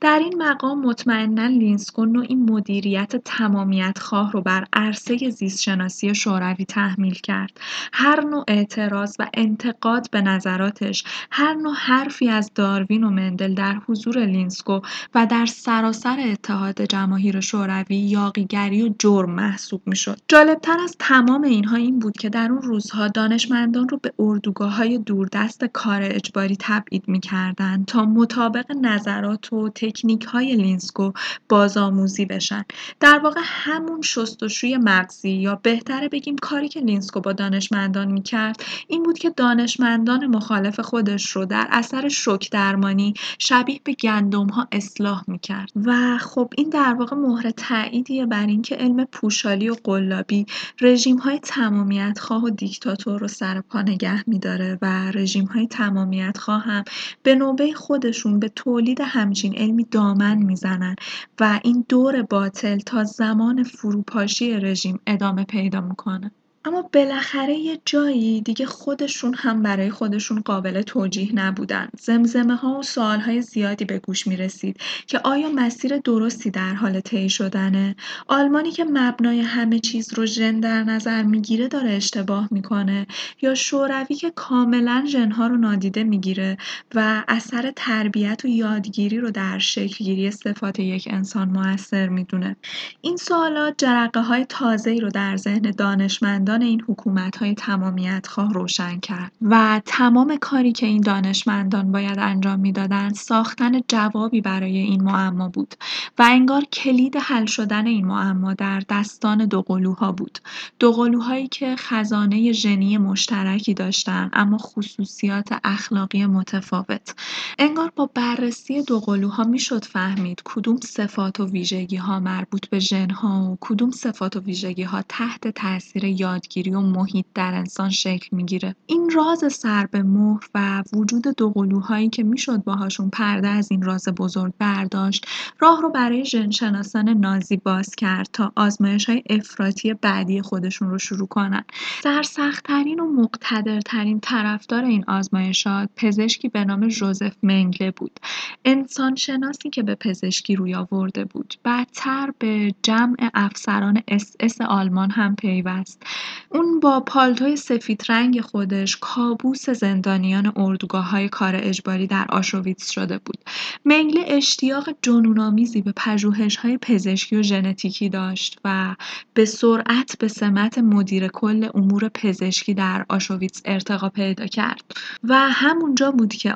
در این مقام مطمئنا لیسنکو نوعی مدیریت تمامیت خواه رو بر عرصه زیستشناسی شوروی تحمیل کرد. هر نوع اعتراض و انتقاد به نظراتش هر نوع حرفی از داروین و مندل در حضور لیسنکو و در سراسر اتحاد جماهیر شوروی یاغیگری و جرم محسوب می‌شد. جالبتر از تمام اینها این بود که در اون روزها دانشمندان رو به اردوگاه های دوردست کار اجباری تبعید می‌کردند تا مطابق نظرات و تکنیک های لیسنکو بازآموزی بشن. در واقع همون شستشوی مغزی یا بهتره بگیم کاری که لیسنکو با دانشمندان می‌کرد این بود که دانشمندان مخالف خودش رو در اثر شوک درمانی شبیه به گندم ها اصلاح می‌کرد. و خب این در واقع مهر تاییدیه بر اینکه علم پوشالی و قلابی رژیم های تمامیت خواه و دیکتاتور رو سر پا نگه میداره و رژیم های تمامیت خواه هم به نوبه خودشون به تولید همچین علمی دامن می‌زنن و این دور باطل تا زمان فروپاشی رژیم ادامه پیدا می‌کنه. اما بالاخره یه جایی دیگه خودشون هم برای خودشون قابل توجیه نبودن. زمزمه ها و سوال های زیادی به گوش می رسید که آیا مسیر درستی در حال طی شدنه؟ آلمانی که مبنای همه چیز رو ژن در نظر می‌گیره داره اشتباه می‌کنه یا شوروی که کاملا ژنها رو نادیده می‌گیره و اثر تربیت و یادگیری رو در شکلگیری صفات یک انسان موثر می‌دونه؟ این سوالات جرقه های تازه رو در ذهن دانشمند این حکومت های تمامیت خواه روشن کرد و تمام کاری که این دانشمندان باید انجام می‌دادند ساختن جوابی برای این معما بود و انگار کلید حل شدن این معما در دستان دوقلوها بود. دوقلوهایی که خزانه ژنی مشترکی داشتند اما خصوصیات اخلاقی متفاوت. انگار با بررسی دوقلوها می‌شد فهمید کدوم صفات و ویژگی ها مربوط به ژن ها و کدوم صفات و ویژگی ها تحت تاثیر یاد یادگیری و محیط در انسان شکل می‌گیره. این راز سر به مهر و وجود دو قلوهایی که می‌شد باهاشون پرده از این راز بزرگ برداشت راه رو برای ژنشناسان نازی باز کرد تا آزمایش های افراطی بعدی خودشون رو شروع کنن. سرسختترین و مقتدرترین طرفدار این آزمایشات پزشکی به نام ژوزف منگله بود. انسان شناسی که به پزشکی روی آورده بود. بعدتر به جمع افسران اس اس آلمان هم پیوست. اون با پالتوی سفید رنگ خودش کابوس زندانیان های کار اجباری در آشویتس شده بود. منگله اشتیاق جنونآمیزی به های پزشکی و ژنتیکی داشت و به سرعت به سمت مدیر کل امور پزشکی در آشویتس ارتقا پیدا کرد و همونجا بود که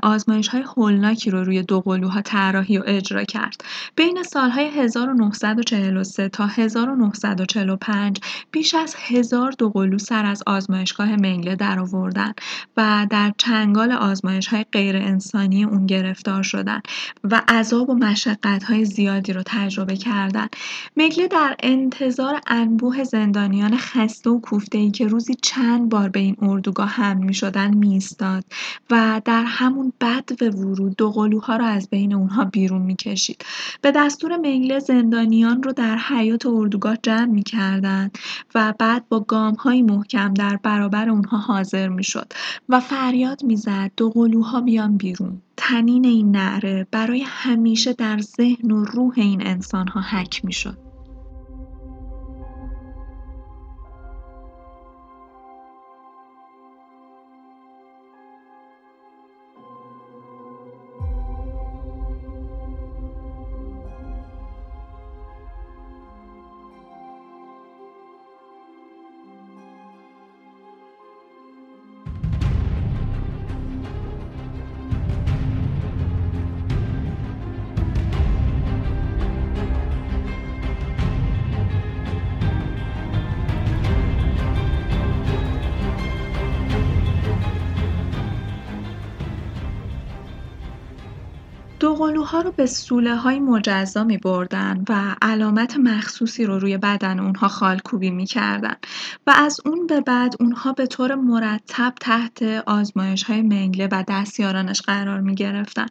های هولناکی رو روی دو قلوها طراحی و اجرا کرد. بین سالهای 1943 تا 1945 بیش از هزار دوقلو سر از آزمایشگاه منگله درآوردن و در چنگال های غیر انسانی اون گرفتار شدن و عذاب و های زیادی رو تجربه کردن. منگله در انتظار انبوه زندانیان خسته و ای که روزی چند بار به این اردوگاه حمل می‌شدند می‌ایستاد و در همون بد و ورود دوقلوها رو از بین اونها بیرون می‌کشید. به دستور منگله زندانیان رو در حیات اردوگاه جمع می‌کردند و بعد با های محکم در برابر اونها حاضر می‌شد و فریاد می‌زد دو قلوها بیان بیرون. تنین این نعره برای همیشه در ذهن و روح این انسانها حک می‌شد. رو به سوله های مجزا می بردن و علامت مخصوصی رو روی بدن اونها خالکوبی می کردن و از اون به بعد اونها به طور مرتب تحت آزمایش های منگله و دستیارانش قرار می گرفتن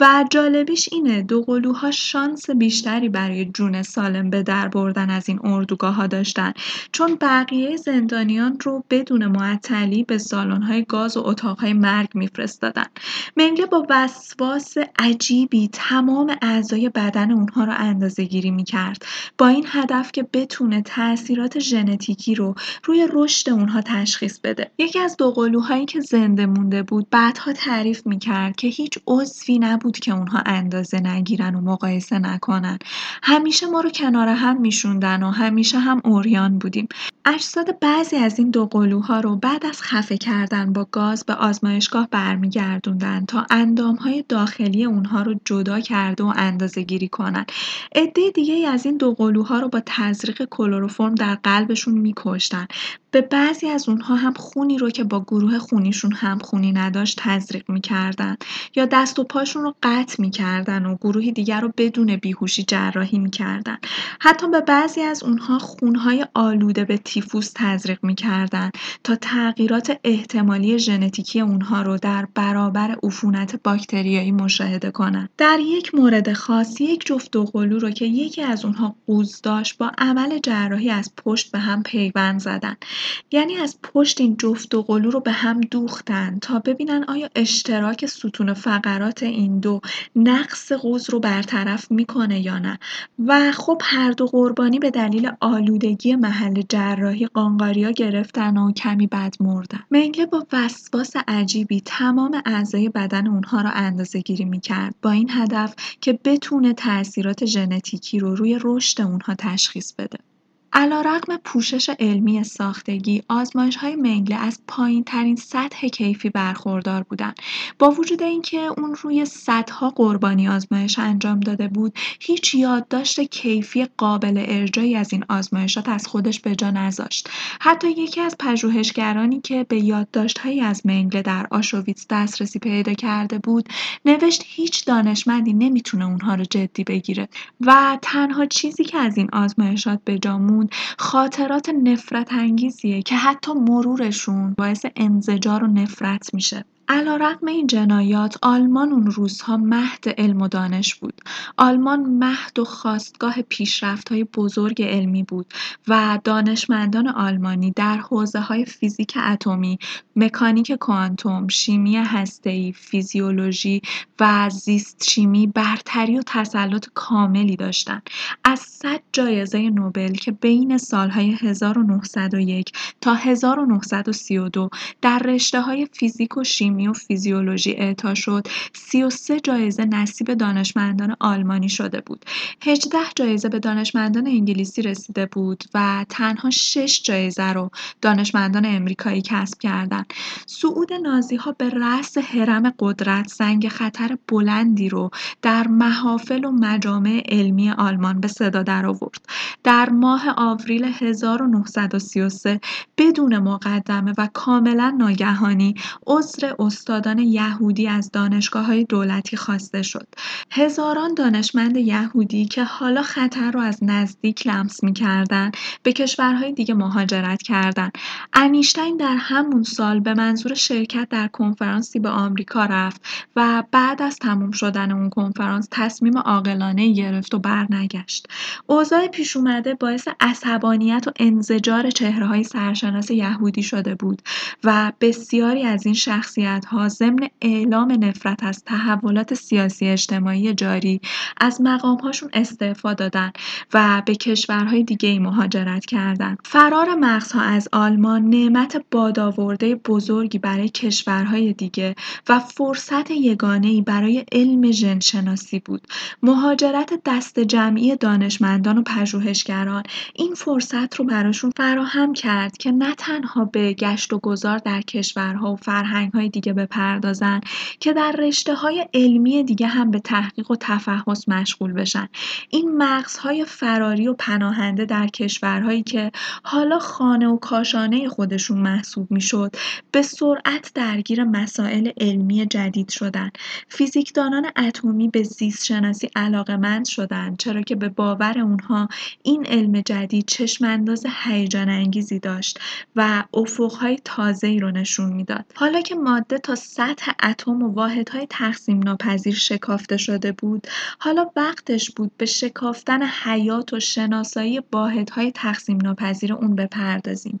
و جالبیش اینه دوقلوها شانس بیشتری برای جون سالم به در بردن از این اردوگاه ها داشتن. چون بقیه زندانیان رو بدون معطلی به سالن های گاز و اتاق های مرگ میفرستادن. منگله با وسواس عجیبی تمام اعضای بدن اونها رو اندازه گیری می کرد با این هدف که بتونه تاثیرات ژنتیکی رو روی رشد اونها تشخیص بده. یکی از دوقلوهایی که زنده مونده بود بعدها تعریف می کرد که هیچ عضوی نبود که اونها اندازه نگیرن و مقایسه نکنن. همیشه ما رو کنار هم میشوندن و همیشه هم اوریان بودیم. اجساد بعضی از این دوقلوها رو بعد از خفه کردن با گاز به آزمایشگاه برمیگردوندن تا اندامهای داخلی اونها رو جدا کرده و اندازه گیری کنن. عده دیگه از این دوقلوها رو با تزریق کلروفرم در قلبشون میکشتن. به بعضی از اونها هم خونی رو که با گروه خونیشون هم خونی نداشت تزریق می‌کردن یا دست و پاشون رو قطع می‌کردن و گروهی دیگر رو بدون بیهوشی جراحی می‌کردن حتی به بعضی از اونها خونهای آلوده به تیفوس تزریق می‌کردن تا تغییرات احتمالی ژنتیکی اونها رو در برابر عفونت باکتریایی مشاهده کنند. در یک مورد خاص یک جفت دوقلو رو که یکی از اونها قوز داشت با عمل جراحی از پشت به هم پیوند زدن یعنی از پشت این جفت دوقلو رو به هم دوختن تا ببینن آیا اشتراک ستون فقرات این دو نقص قوز رو برطرف می‌کنه یا نه. و خب هر دو قربانی به دلیل آلودگی محل جراحی قانقاریا گرفتن و کمی بعد مردن. منگله با وسواس عجیبی تمام اعضای بدن اونها را اندازه گیری می‌کرد با این هدف که بتونه تاثیرات ژنتیکی رو روی رشد اونها تشخیص بده. علیرغم پوشش علمی ساختگی های منگله از ترین سطح کیفی برخوردار بودند. با وجود اینکه اون روی صدها قربانی آزمایش انجام داده بود هیچ یادداشت کیفی قابل ارجایی از این آزمایشات از خودش به جا نذاشت. حتی یکی از پژوهشگرانی که به یادداشتهایی از منگله در آشویتس دسترسی پیدا کرده بود نوشت هیچ دانشمندی نمی‌تونه اونها رو جدی بگیره و تنها چیزی که از این آزمایشات به جا خاطرات نفرت انگیزیه که حتی مرورشون باعث انزجار و نفرت میشه. علیرغم این جنایات آلمان اون روزها مهد علم و دانش بود آلمان مهد و خواستگاه های بزرگ علمی بود و دانشمندان آلمانی در های فیزیک اتمی، مکانیک کوانتوم، شیمی هسته‌ای، فیزیولوژی و زیست شیمی برتری و تسلط کاملی داشتند. از صد جایزه نوبل که بین سالهای 1901 تا 1932 در های فیزیک و شیمی شیمی و فیزیولوژی اعطا شد. 33 جایزه نصیب دانشمندان آلمانی شده بود. 18 جایزه به دانشمندان انگلیسی رسیده بود و تنها 6 جایزه رو دانشمندان امریکایی کسب کردند. صعود نازی ها به رأس حرم قدرت زنگ خطر بلندی رو در محافل و مجامع علمی آلمان به صدا در آورد. در ماه آوریل 1933 بدون مقدمه و کاملا ناگهانی عذر استادان یهودی از دانشگاه های دولتی خواسته شد. هزاران دانشمند یهودی که حالا خطر رو از نزدیک لمس می‌کردن به کشورهای دیگه مهاجرت کردند. انیشتین در همون سال به منظور شرکت در کنفرانسی به آمریکا رفت و بعد از تموم شدن اون کنفرانس تصمیم عاقلانه گرفت و برنگشت. اوضاع پیش اومده باعث عصبانیت و انزجار چهره های سرشناس یهودی شده بود و بسیاری از این شخصیت ها ضمن اعلام نفرت از تحولات سیاسی اجتماعی جاری از هاشون استعفا دادن و به کشورهای دیگه ای مهاجرت کردند. فرار مغزها از آلمان نعمت بادآورده بزرگی برای کشورهای دیگه و فرصت ای برای علم ژنشناسی بود. مهاجرت دست جمعی دانشمندان و پژوهشگران این فرصت رو براشون فراهم کرد که نه تنها به گشت و گذار در کشورها و فرهنگهای دیگه دیگه بپردازن که در رشته های علمی دیگه هم به تحقیق و تفحص مشغول بشن. این مغزهای فراری و پناهنده در کشورهایی که حالا خانه و کاشانه خودشون محسوب می‌شد به سرعت درگیر مسائل علمی جدید شدن. فیزیکدانان اتمی به زیست شناسی علاقمند شدند چرا که به باور اونها این علم جدید چشم انداز هیجان انگیزی داشت و افقهای تازه رو نشون می‌داد. حالا که ماده تا سطح اتم و واحدهای تقسیم ناپذیر شکافته شده بود. حالا وقتش بود به شکافتن حیات و شناسایی واحدهای تقسیم ناپذیر اون بپردازیم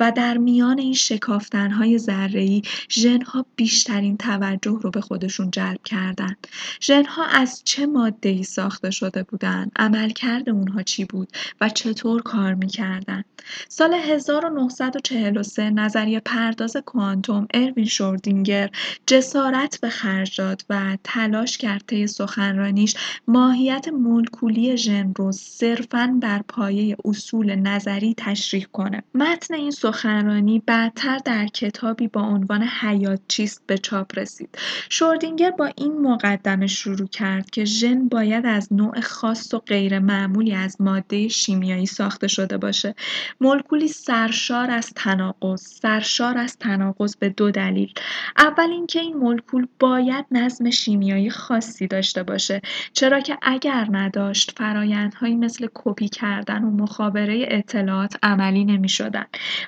و در میان این شکافتنهای ذره‌ای ژنها بیشترین توجه رو به خودشون جلب کردند. ژنها از چه ماده‌ای ساخته شده بودند؟ عملکرد اونها چی بود و چطور کار می‌کردن سال 1943 نظریه پرداز کوانتوم اروین شوردینگر جسارت به خرج داد و تلاش کرد طی سخنرانیش ماهیت مولکولی ژن رو صرفا بر پایه اصول نظری تشریح کنه. متن این سخنرانی بعدتر در کتابی با عنوان حیات چیست به چاپ رسید. شوردینگر با این مقدمه شروع کرد که ژن باید از نوع خاص و غیر معمولی از ماده شیمیایی ساخته شده باشه. مولکولی سرشار از تناقض سرشار از تناقض به دو دلیل. اول اینکه این مولکول باید نظم شیمیایی خاصی داشته باشه چرا که اگر نداشت فرایندهایی مثل کپی کردن و مخابره اطلاعات عملی نمی شدن.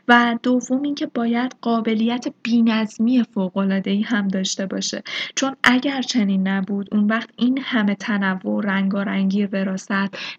و دوم اینکه باید قابلیت بینظمی فوق‌العاده‌ای هم داشته باشه چون اگر چنین نبود اون وقت این همه تنوع و رنگارنگی وراست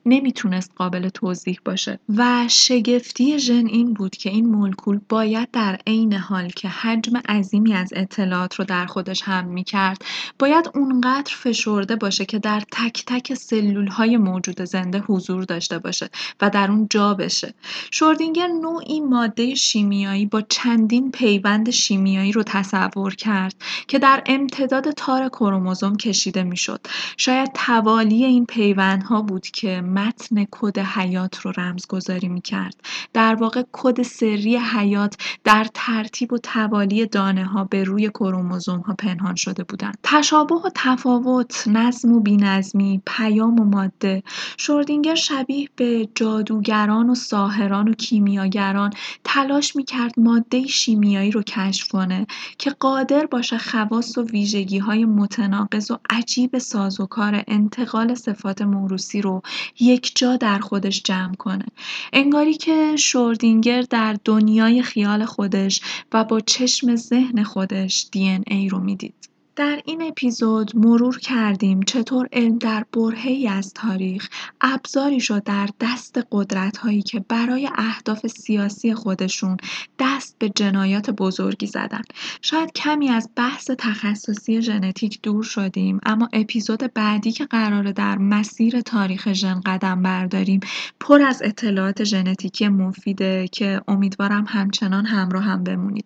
نمی‌تونست قابل توضیح باشه و شگفتی ژن این بود که این مولکول باید در عین حال که حجم عظیمی از اطلاعات رو در خودش هم می‌کرد. باید اونقدر فشرده باشه که در تک تک سلول های موجود زنده حضور داشته باشه و در اون جا بشه. شوردینگر نوعی ماده شیمیایی با چندین پیوند شیمیایی رو تصور کرد که در امتداد تار کروموزوم کشیده می‌شد. شاید توالی این پیوندها بود که متن کد حیات رو رمزگذاری می‌کرد. در واقع کد سری حیات در ترتیب و توالی دانه ها به روی کروموزوم ها پنهان شده بودند. تشابه و تفاوت نظم و بینظمی پیام و ماده. شوردینگر شبیه به جادوگران و ساهران و کیمیاگران تلاش می‌کرد ماده شیمیایی رو کشف کنه که قادر باشه خواص و ویژگی های متناقض و عجیب سازوکار انتقال صفات موروسی رو یک جا در خودش جمع کنه. انگاری که شوردینگر در دنیای خیال خودش و با چشم ذهن خودش ای رو می‌دید. در این اپیزود مرور کردیم چطور علم در برهه‌ای از تاریخ ابزاری شد در دست هایی که برای اهداف سیاسی خودشون دست به جنایات بزرگی زدن. شاید کمی از بحث تخصصی ژنتیک دور شدیم اما اپیزود بعدی که قراره در مسیر تاریخ ژن قدم برداریم پر از اطلاعات ژنتیکی مفیده که امیدوارم همچنان همراه هم بمونید.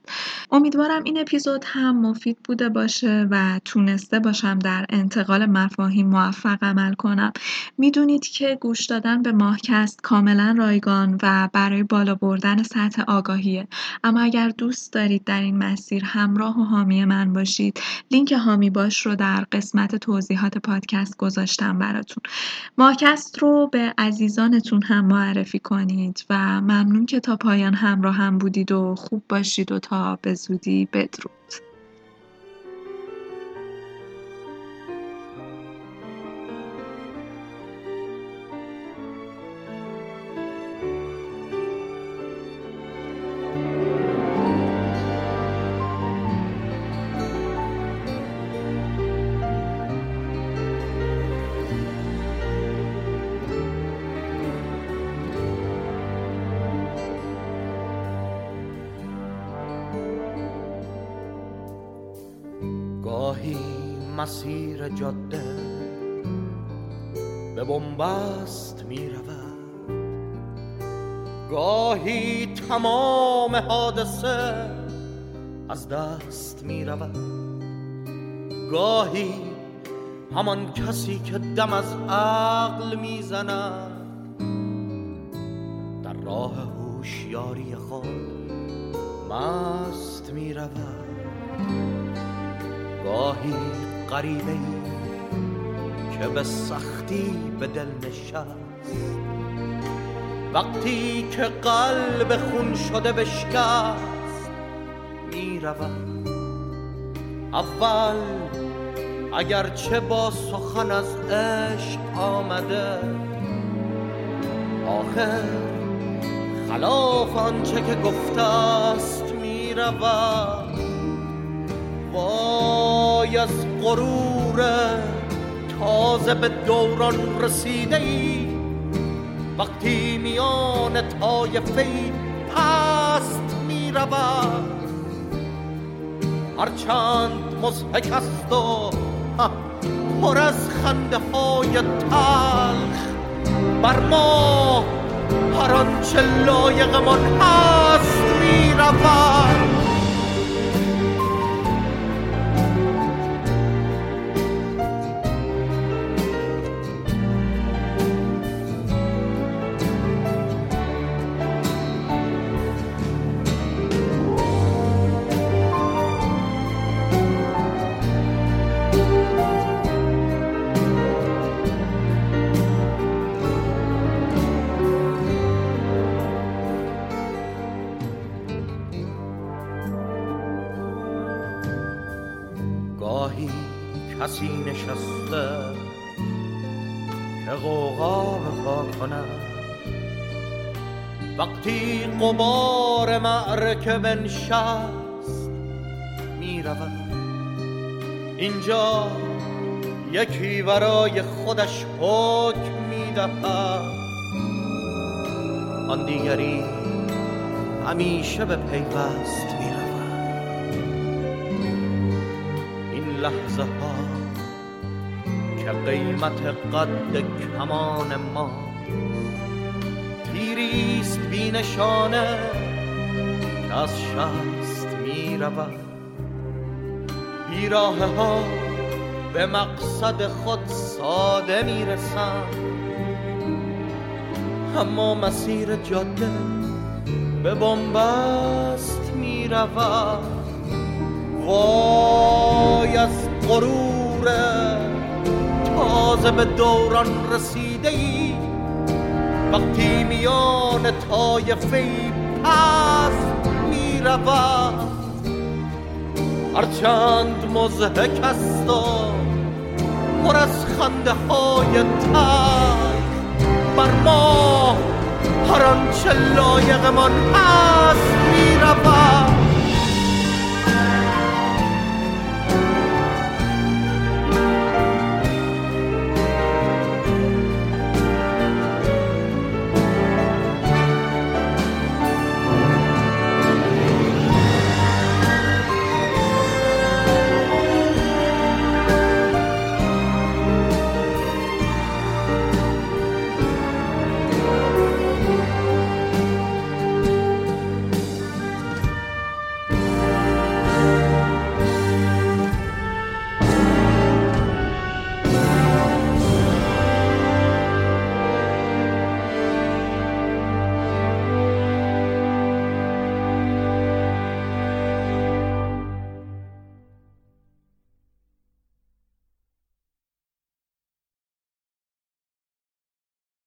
امیدوارم این اپیزود هم مفید بوده باشه و تونسته باشم در انتقال مفاهیم موفق عمل کنم. می‌دونید که گوش دادن به ماهکست کاملا رایگان و برای بالا بردن سطح آگاهیه. اما اگر دوست دارید در این مسیر همراه و حامی من باشید لینک حامی باش رو در قسمت توضیحات پادکست گذاشتم براتون. ماهکست رو به عزیزانتون هم معرفی کنید و ممنون که تا پایان همراه هم بودید و خوب باشید و تا به زودی بدرود. تمام حادثه از دست می رود. گاهی همان کسی که دم از عقل می‌زند در راه هوشیاری خود مست می رود. گاهی قریبه که به سختی به دل نشست وقتی که قلب خون شده بشکست می رود اول اگرچه با سخن از عشق آمده آخر خلاف آنچه که گفته است می رود وای از غرور تازه به دوران رسیده ای وقتی میان طایفه پست می رود هرچند مزهک است و پر از خنده های تلخ بر ما هر آنچه لایقمان هست می رود قبار معرکه بنشست. می رود اینجا یکی برای خودش حکم می دهد آن دیگری همیشه به پیوست می این لحظه ها که قیمت قد کمان ما تیریست بی نشانه از شست می رود بیراه ها به مقصد خود ساده می اما مسیر جاده به بنبست می رود وای از غروره تازه به دوران رسیده ای وقتی میان طایفه پست می هرچند مزهک است و پر از خنده های تک بر ما هر آنچه لایقمان هست می رود